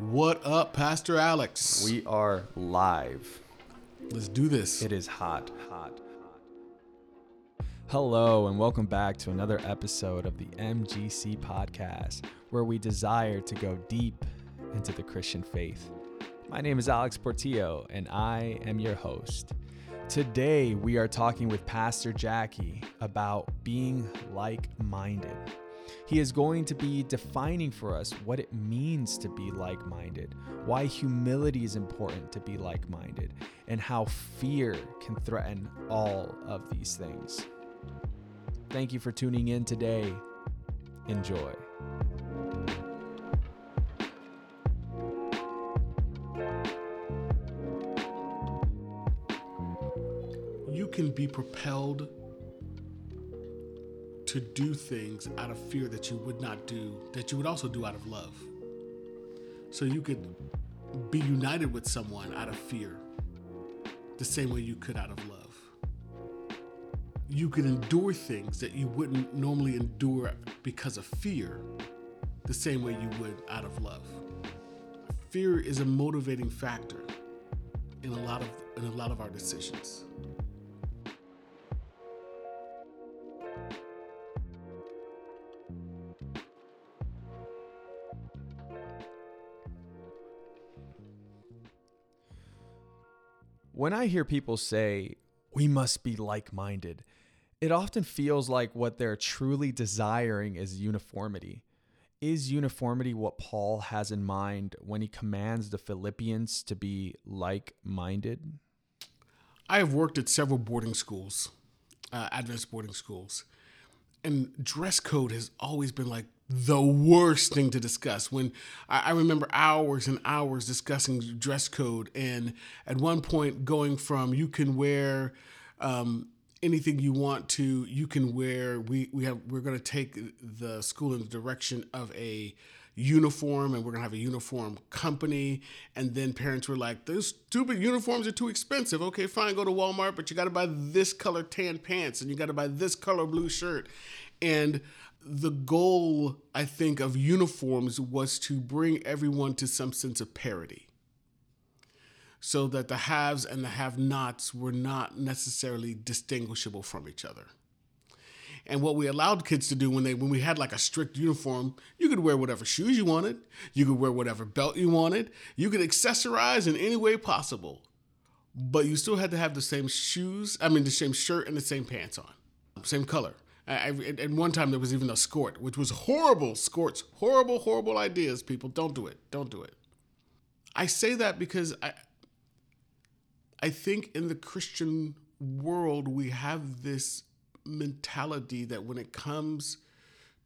What up, Pastor Alex? We are live. Let's do this. It is hot, hot, hot. Hello, and welcome back to another episode of the MGC podcast, where we desire to go deep into the Christian faith. My name is Alex Portillo, and I am your host. Today, we are talking with Pastor Jackie about being like minded. He is going to be defining for us what it means to be like minded, why humility is important to be like minded, and how fear can threaten all of these things. Thank you for tuning in today. Enjoy. You can be propelled to do things out of fear that you would not do, that you would also do out of love. So you could be united with someone out of fear, the same way you could out of love. You could endure things that you wouldn't normally endure because of fear, the same way you would out of love. Fear is a motivating factor in a lot of in a lot of our decisions. When I hear people say, we must be like minded, it often feels like what they're truly desiring is uniformity. Is uniformity what Paul has in mind when he commands the Philippians to be like minded? I have worked at several boarding schools, uh, Adventist boarding schools, and dress code has always been like the worst thing to discuss. When I, I remember hours and hours discussing dress code, and at one point going from you can wear um, anything you want to you can wear. We we have we're going to take the school in the direction of a uniform and we're gonna have a uniform company. And then parents were like those stupid uniforms are too expensive. Okay fine go to walmart but you gotta buy this color tan pants and you gotta buy this color blue shirt. And the goal i think of uniforms was to bring everyone to some sense of parity. So that the haves and the have nots were not necessarily distinguishable from each other and what we allowed kids to do when they when we had like a strict uniform, you could wear whatever shoes you wanted, you could wear whatever belt you wanted, you could accessorize in any way possible, but you still had to have the same shoes. I mean, the same shirt and the same pants on, same color. I, at one time there was even a skirt, which was horrible. Skirts, horrible, horrible ideas. People, don't do it. Don't do it. I say that because I, I think in the Christian world we have this mentality that when it comes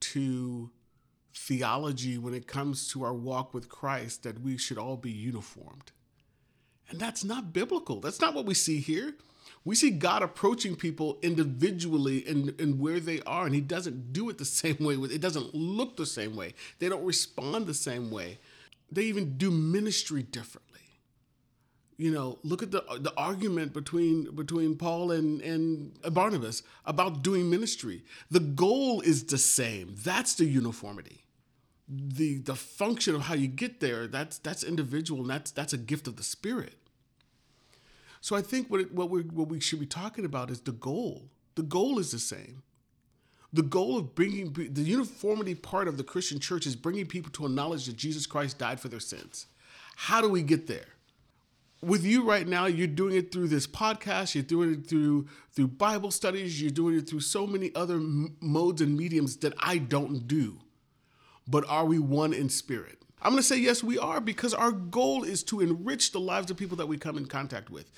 to theology, when it comes to our walk with Christ, that we should all be uniformed. And that's not biblical. That's not what we see here. We see God approaching people individually and, where they are, and He doesn't do it the same way. It doesn't look the same way. They don't respond the same way. They even do ministry differently you know look at the the argument between between Paul and and Barnabas about doing ministry. The goal is the same. That's the uniformity. The the function of how you get there that's that's individual and that's that's a gift of the spirit. So i think what it, what we what we should be talking about is the goal. The goal is the same. The goal of bringing the uniformity part of the christian church is bringing people to a knowledge that jesus christ died for their sins. How do we get there with you right now you're doing it through this podcast you're doing it through through bible studies you're doing it through so many other m- modes and mediums that i don't do. But are we one in spirit? I'm going to say yes we are because our goal is to enrich the lives of people that we come in contact with.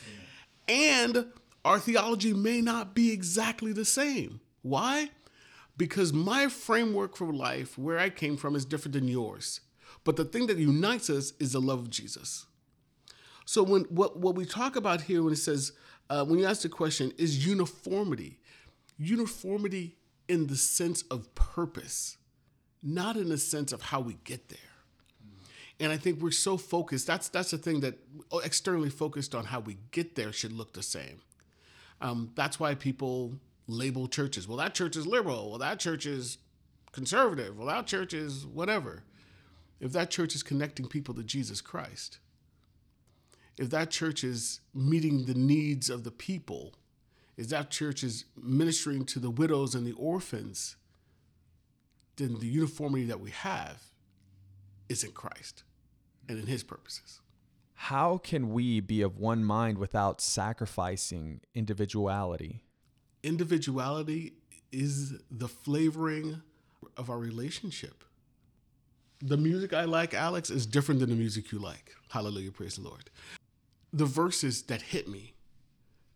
And our theology may not be exactly the same. Why? Because my framework for life where i came from is different than yours. But the thing that unites us is the love of jesus so when what what we talk about here when it says uh, when you ask the question is uniformity, uniformity in the sense of purpose, not in the sense of how we get there. And I think we're so focused. That's that's the thing that externally focused on how we get there should look the same. Um, that's why people label churches. Well, that church is liberal. Well, that church is conservative. Well, that church is whatever. if that church is connecting people to Jesus Christ, if that church is meeting the needs of the people, if that church is ministering to the widows and the orphans, then the uniformity that we have is in Christ and in his purposes. How can we be of one mind without sacrificing individuality? Individuality is the flavoring of our relationship. The music I like, Alex, is different than the music you like. Hallelujah, praise the Lord. The verses that hit me,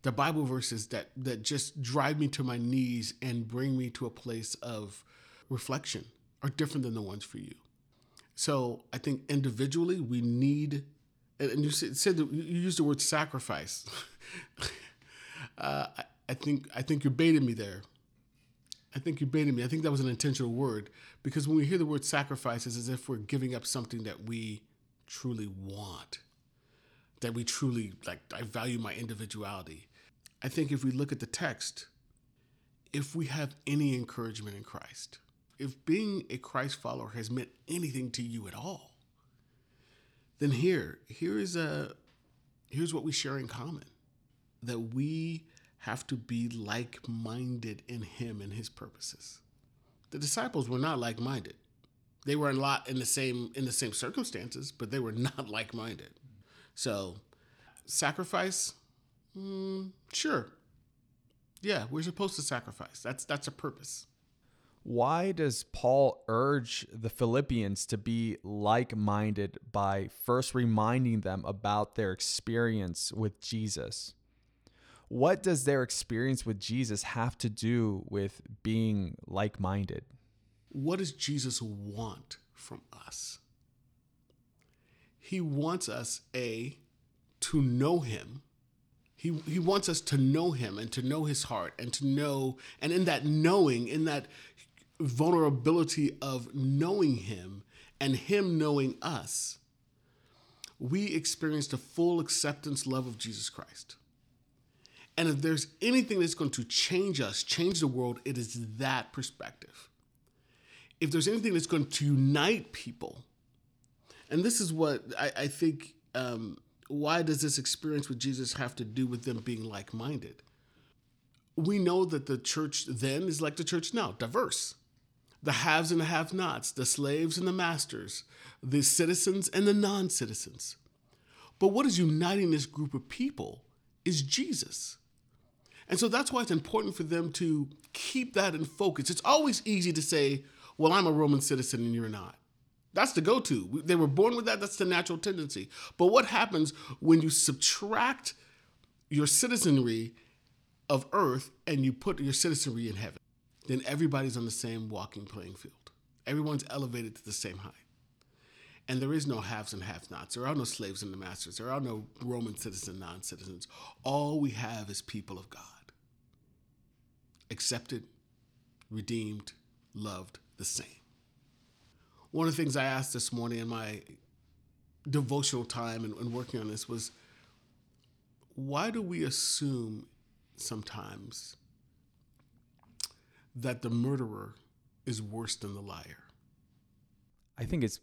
the Bible verses that that just drive me to my knees and bring me to a place of reflection are different than the ones for you. So I think individually we need, and you said you used the word sacrifice. uh, I think I think you baited me there. I think you baited me. I think that was an intentional word because when we hear the word sacrifice, it's as if we're giving up something that we truly want, that we truly like. I value my individuality. I think if we look at the text, if we have any encouragement in Christ, if being a Christ follower has meant anything to you at all, then here, here is a here's what we share in common. That we have to be like-minded in him and his purposes. The disciples were not like-minded. They were a lot in the same in the same circumstances, but they were not like-minded. So, sacrifice, mm, sure. Yeah, we're supposed to sacrifice. That's that's a purpose. Why does Paul urge the Philippians to be like minded by first reminding them about their experience with Jesus? What does their experience with Jesus have to do with being like minded? What does Jesus want from us? He wants us, A, to know him. He, he wants us to know him and to know his heart and to know, and in that knowing, in that vulnerability of knowing him and him knowing us, we experience the full acceptance love of Jesus Christ. And if there's anything that's going to change us, change the world, it is that perspective. If there's anything that's going to unite people, and this is what I, I think, um, why does this experience with Jesus have to do with them being like minded? We know that the church then is like the church now, diverse. The haves and the have nots, the slaves and the masters, the citizens and the non citizens. But what is uniting this group of people is Jesus. And so that's why it's important for them to keep that in focus. It's always easy to say, well, I'm a Roman citizen and you're not. That's the go to. They were born with that, that's the natural tendency. But what happens when you subtract your citizenry of earth and you put your citizenry in heaven? Then everybody's on the same walking playing field. Everyone's elevated to the same height. And there is no haves and have nots. There are no slaves and the masters. There are no Roman citizens, non citizens. All we have is people of God accepted, redeemed, loved the same. One of the things I asked this morning in my devotional time and, and working on this was why do we assume sometimes that the murderer is worse than the liar? I think it's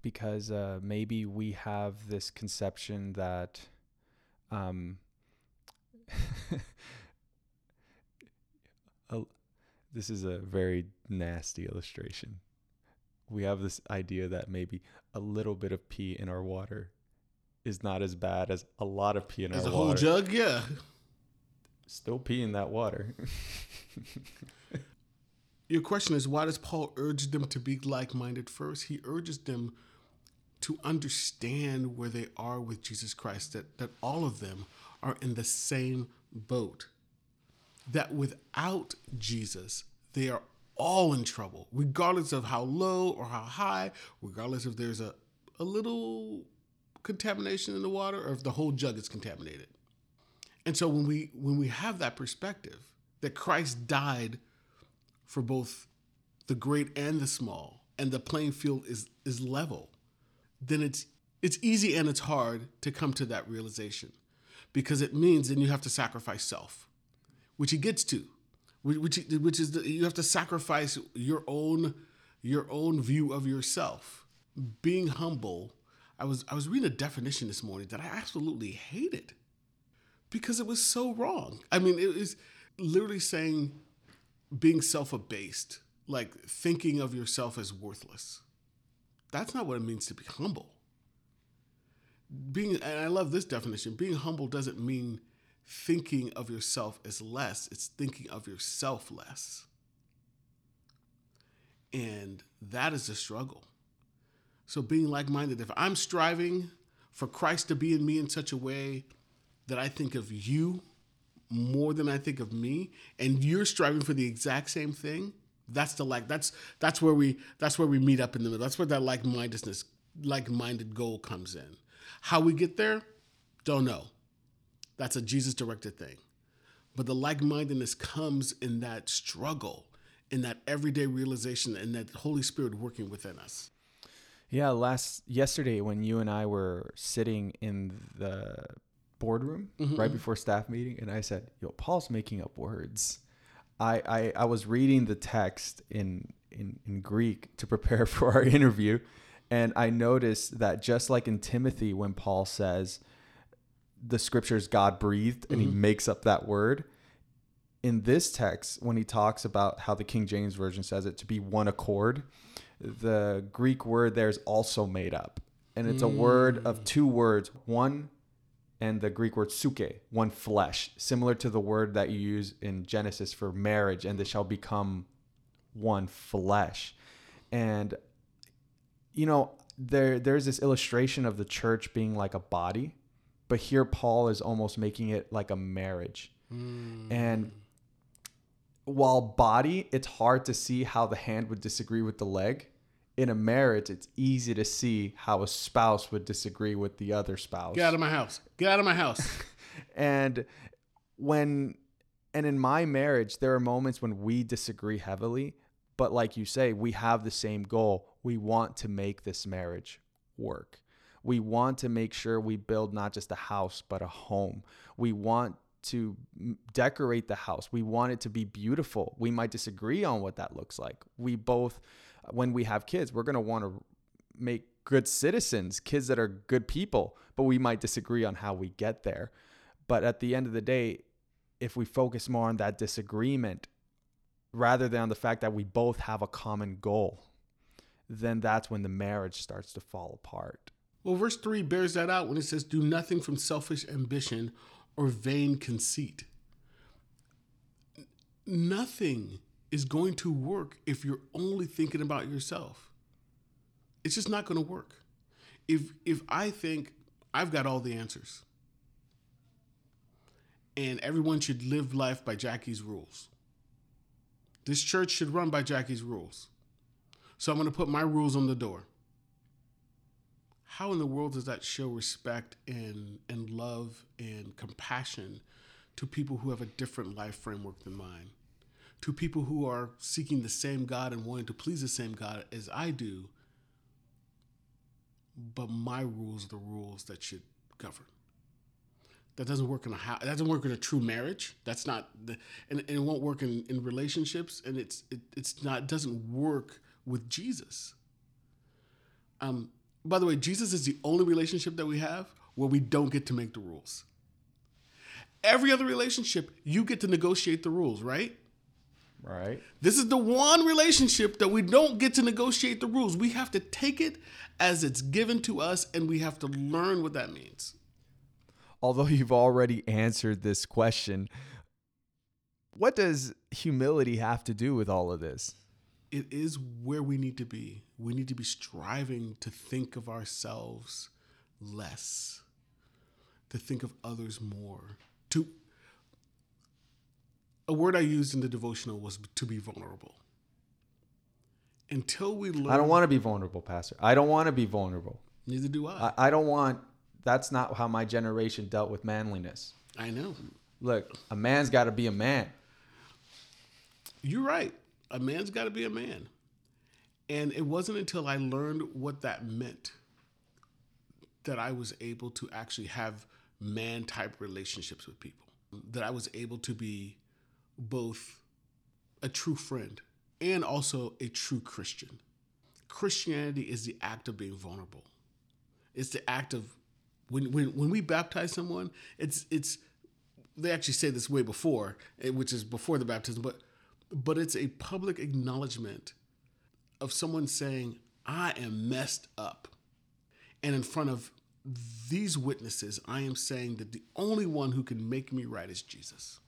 because uh, maybe we have this conception that um, this is a very nasty illustration. We have this idea that maybe a little bit of pee in our water is not as bad as a lot of pee in As our a water. whole jug, yeah. Still pee in that water. Your question is why does Paul urge them to be like minded first? He urges them to understand where they are with Jesus Christ, that, that all of them are in the same boat. That without Jesus, they are all in trouble, regardless of how low or how high, regardless if there's a, a little contamination in the water or if the whole jug is contaminated. And so when we when we have that perspective that Christ died for both the great and the small, and the playing field is is level, then it's it's easy and it's hard to come to that realization, because it means then you have to sacrifice self, which he gets to, which which is the, you have to sacrifice your own your own view of yourself. being humble, I was I was reading a definition this morning that I absolutely hated because it was so wrong. I mean, it was literally saying being self-abased, like thinking of yourself as worthless. That's not what it means to be humble. Being and I love this definition. Being humble doesn't mean thinking of yourself as less, it's thinking of yourself less. And that is a struggle. So, being like minded, if I'm striving for Christ to be in me in such a way that I think of you more than I think of me, and you're striving for the exact same thing, that's the like that's that's where we that's where we meet up in the middle. That's where that like mindedness, like minded goal comes in. How we get there, don't know. That's a Jesus directed thing. But the like mindedness comes in that struggle, in that everyday realization, and that Holy Spirit working within us. Yeah, last yesterday when you and I were sitting in the boardroom mm-hmm. right before staff meeting, and I said, "Yo, Paul's making up words." I I, I was reading the text in, in in Greek to prepare for our interview, and I noticed that just like in Timothy, when Paul says the scriptures God breathed, and mm-hmm. he makes up that word. In this text, when he talks about how the King James version says it to be one accord, the Greek word there is also made up. And it's mm. a word of mm. two words, one and the Greek word psuche, one flesh, similar to the word that you use in Genesis for marriage, and they shall become one flesh. And you know, there there's this illustration of the church being like a body, but here Paul is almost making it like a marriage. Mm. And while body, it's hard to see how the hand would disagree with the leg in a marriage, it's easy to see how a spouse would disagree with the other spouse. Get out of my house. Get out of my house. and when, and in my marriage, there are moments when we disagree heavily, but like you say, we have the same goal. We want to make this marriage work. We want to make sure we build not just a house, but a home. We want to decorate the house. We want it to be beautiful. We might disagree on what that looks like. We both when we have kids, we're going to want to make good citizens, kids that are good people, but we might disagree on how we get there. But at the end of the day, if we focus more on that disagreement rather than on the fact that we both have a common goal, then that's when the marriage starts to fall apart. Well, verse 3 bears that out when it says, Do nothing from selfish ambition or vain conceit. Nothing is going to work if you're only thinking about yourself. It's just not going to work. If if I think I've got all the answers and everyone should live life by Jackie's rules. This church should run by Jackie's rules. So I'm going to put my rules on the door. How in the world does that show respect and and love and compassion to people who have a different life framework than mine? to people who are seeking the same God and wanting to please the same God as I do. But my rules are the rules that should govern. That doesn't work in a that doesn't work in a true marriage. That's not the and, and it won't work in, in relationships and it's it, it's not doesn't work with Jesus. Um by the way, Jesus is the only relationship that we have where we don't get to make the rules. Every other relationship, you get to negotiate the rules, right? Right. This is the one relationship that we don't get to negotiate the rules. We have to take it as it's given to us and we have to learn what that means. Although you've already answered this question, what does humility have to do with all of this? It is where we need to be. We need to be striving to think of ourselves less, to think of others more, to a word I used in the devotional was to be vulnerable. Until we learn. I don't want to be vulnerable, Pastor. I don't want to be vulnerable. Neither do I. I. I don't want. That's not how my generation dealt with manliness. I know. Look, a man's got to be a man. You're right. A man's got to be a man. And it wasn't until I learned what that meant that I was able to actually have man type relationships with people, that I was able to be both a true friend and also a true Christian. Christianity is the act of being vulnerable. It's the act of when when when we baptize someone, it's it's they actually say this way before, eh, which is before the baptism, but but it's a public acknowledgement of someone saying, I am messed up. And in front of these witnesses, I am saying that the only one who can make me right is Jesus.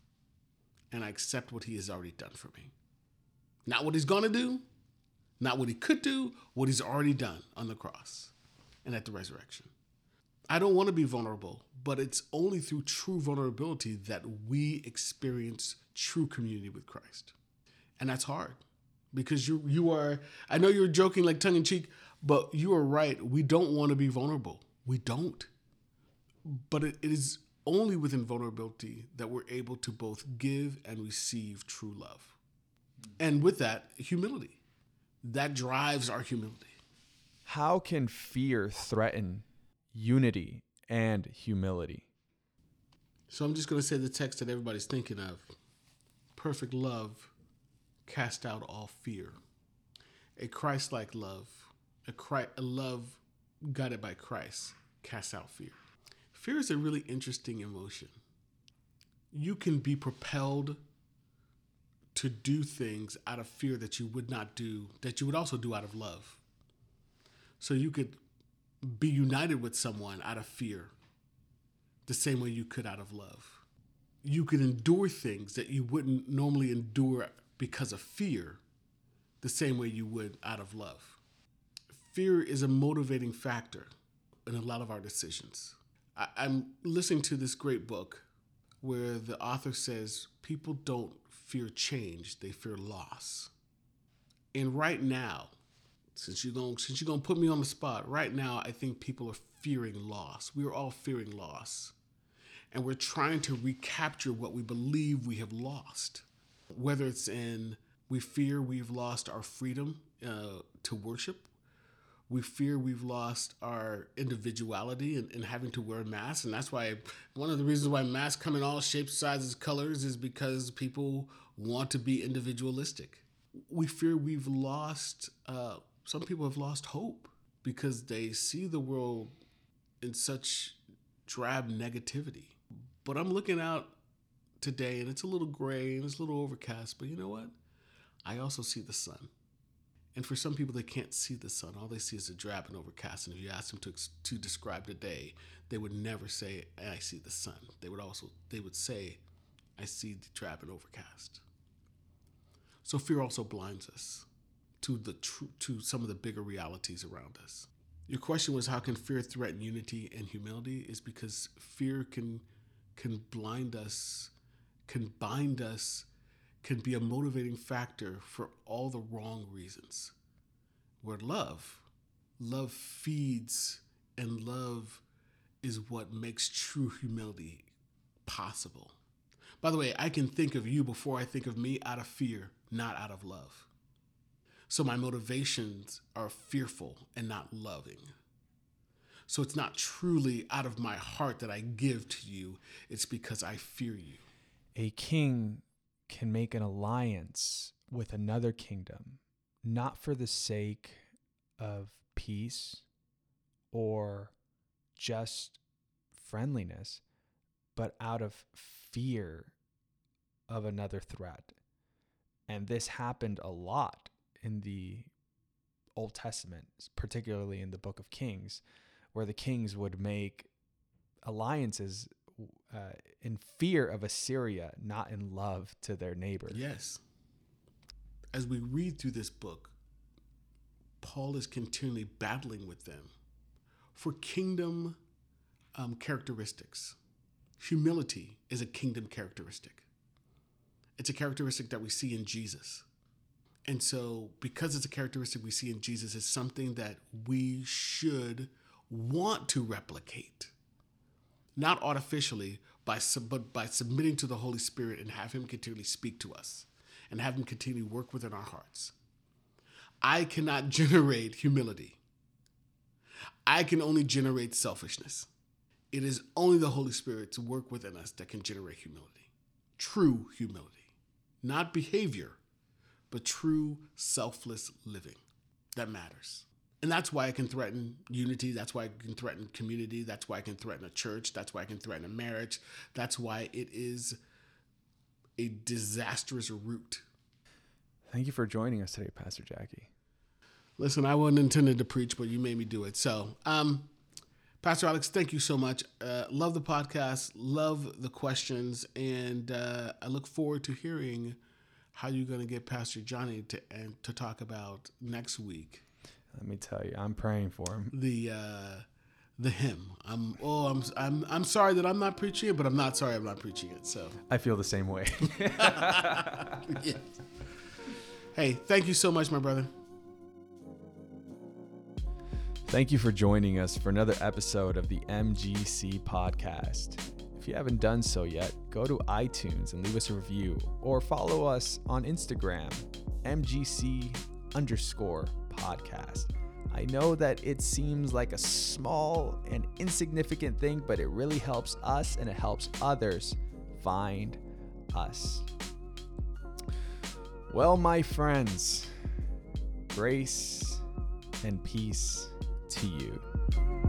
And I accept what he has already done for me. Not what he's going to do, not what he could do, what he's already done on the cross and at the resurrection. I don't want to be vulnerable, but it's only through true vulnerability that we experience true community with Christ. And that's hard because you you are I know you're joking like tongue in cheek, but you are right. We don't want to be vulnerable. We don't. But it, it is only within vulnerability that we're able to both give and receive true love. And with that, humility. That drives our humility. How can fear threaten unity and humility? So I'm just going to say the text that everybody's thinking of. Perfect love cast out all fear. A Christ-like love, a, Christ, a love guided by Christ, casts out fear. Fear is a really interesting emotion. You can be propelled to do things out of fear that you would not do, that you would also do out of love. So you could be united with someone out of fear, the same way you could out of love. You could endure things that you wouldn't normally endure because of fear, the same way you would out of love. Fear is a motivating factor in a lot of our decisions. I, am listening to this great book where the author says people don't fear change, they fear loss. And right now, since you're going since you're gonna put me on the spot, right now I think people are fearing loss. We are all fearing loss. And we're trying to recapture what we believe we have lost whether it's in we fear we've lost our freedom uh, to worship, we fear we've lost our individuality and, and, having to wear masks. And that's why one of the reasons why masks come in all shapes, sizes, colors is because people want to be individualistic. We fear we've lost, uh, some people have lost hope because they see the world in such drab negativity. But I'm looking out today, and it's a little gray and it's a little overcast, but you know what? I also see the sun. And for some people, they can't see the sun. All they see is a drab and overcast. And if you ask them to, to describe the day, they would never say, I see the sun. They would also, they would say, I see the drab and overcast. So fear also blinds us to the tr- to some of the bigger realities around us. Your question was how can fear threaten unity and humility? Is because fear can can blind us can bind us, can be a motivating factor for all the wrong reasons. Where love, love feeds and love is what makes true humility possible. By the way, I can think of you before I think of me out of fear, not out of love. So my motivations are fearful and not loving. So it's not truly out of my heart that I give to you, it's because I fear you a king can make an alliance with another kingdom, not for the sake of peace or just friendliness, but out of fear of another threat. And this happened a lot in the Old Testament, particularly in the book of Kings, where the kings would make alliances uh, in fear of Assyria, not in love to their neighbor. Yes. As we read through this book, Paul is continually battling with them for kingdom um, characteristics. Humility is a kingdom characteristic. It's a characteristic that we see in Jesus. And so, because it's a characteristic we see in Jesus, it's something that we should want to replicate not artificially, by but by submitting to the Holy Spirit and have Him continually speak to us and have Him continually work within our hearts. I cannot generate humility. I can only generate selfishness. It is only the Holy Spirit to work within us that can generate humility, true humility, not behavior, but true selfless living. that matters. And that's why I can threaten unity. That's why I can threaten community. That's why I can threaten a church. That's why I can threaten a marriage. That's why it is a disastrous route. Thank you for joining us today, Pastor Jackie. Listen, I wasn't intended to preach, but you made me do it. So, um, Pastor Alex, thank you so much. Uh, love the podcast, love the questions, and uh, I look forward to hearing how you're going to get Pastor Johnny to and to talk about next week. Let me tell you, I'm praying for him. The uh, the hymn. I'm oh I'm I'm I'm sorry that I'm not preaching it, but I'm not sorry I'm not preaching it. So I feel the same way. yes. Hey, thank you so much, my brother. Thank you for joining us for another episode of the MGC podcast. If you haven't done so yet, go to iTunes and leave us a review or follow us on Instagram, MGC underscore podcast. I know that it seems like a small and insignificant thing, but it really helps us and it helps others find us. Well, my friends, grace and peace to you.